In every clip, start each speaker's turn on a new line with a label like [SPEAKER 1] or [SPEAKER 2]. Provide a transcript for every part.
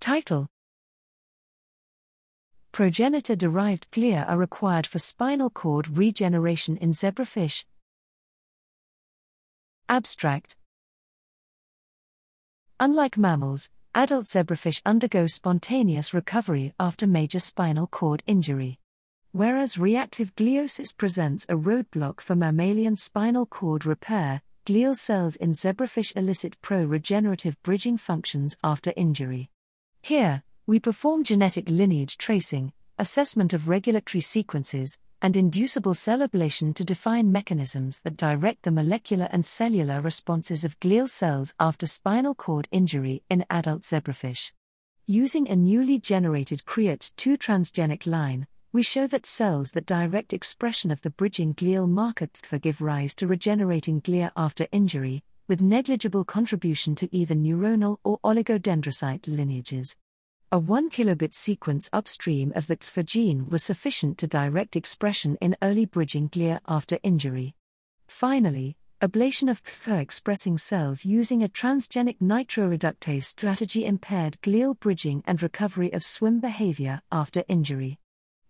[SPEAKER 1] Title Progenitor derived glia are required for spinal cord regeneration in zebrafish. Abstract Unlike mammals, adult zebrafish undergo spontaneous recovery after major spinal cord injury. Whereas reactive gliosis presents a roadblock for mammalian spinal cord repair, glial cells in zebrafish elicit pro regenerative bridging functions after injury. Here, we perform genetic lineage tracing, assessment of regulatory sequences, and inducible cell ablation to define mechanisms that direct the molecular and cellular responses of glial cells after spinal cord injury in adult zebrafish. Using a newly generated CreERT2 transgenic line, we show that cells that direct expression of the bridging glial marker give rise to regenerating glia after injury, with negligible contribution to either neuronal or oligodendrocyte lineages. A 1 kilobit sequence upstream of the ctgfa gene was sufficient to direct expression in early bridging glia after injury. Finally, ablation of ctgfa expressing cells using a transgenic nitroreductase strategy impaired glial bridging and recovery of swim behavior after injury.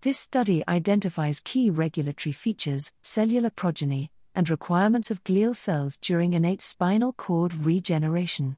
[SPEAKER 1] This study identifies key regulatory features, cellular progeny, and requirements of glial cells during innate spinal cord regeneration.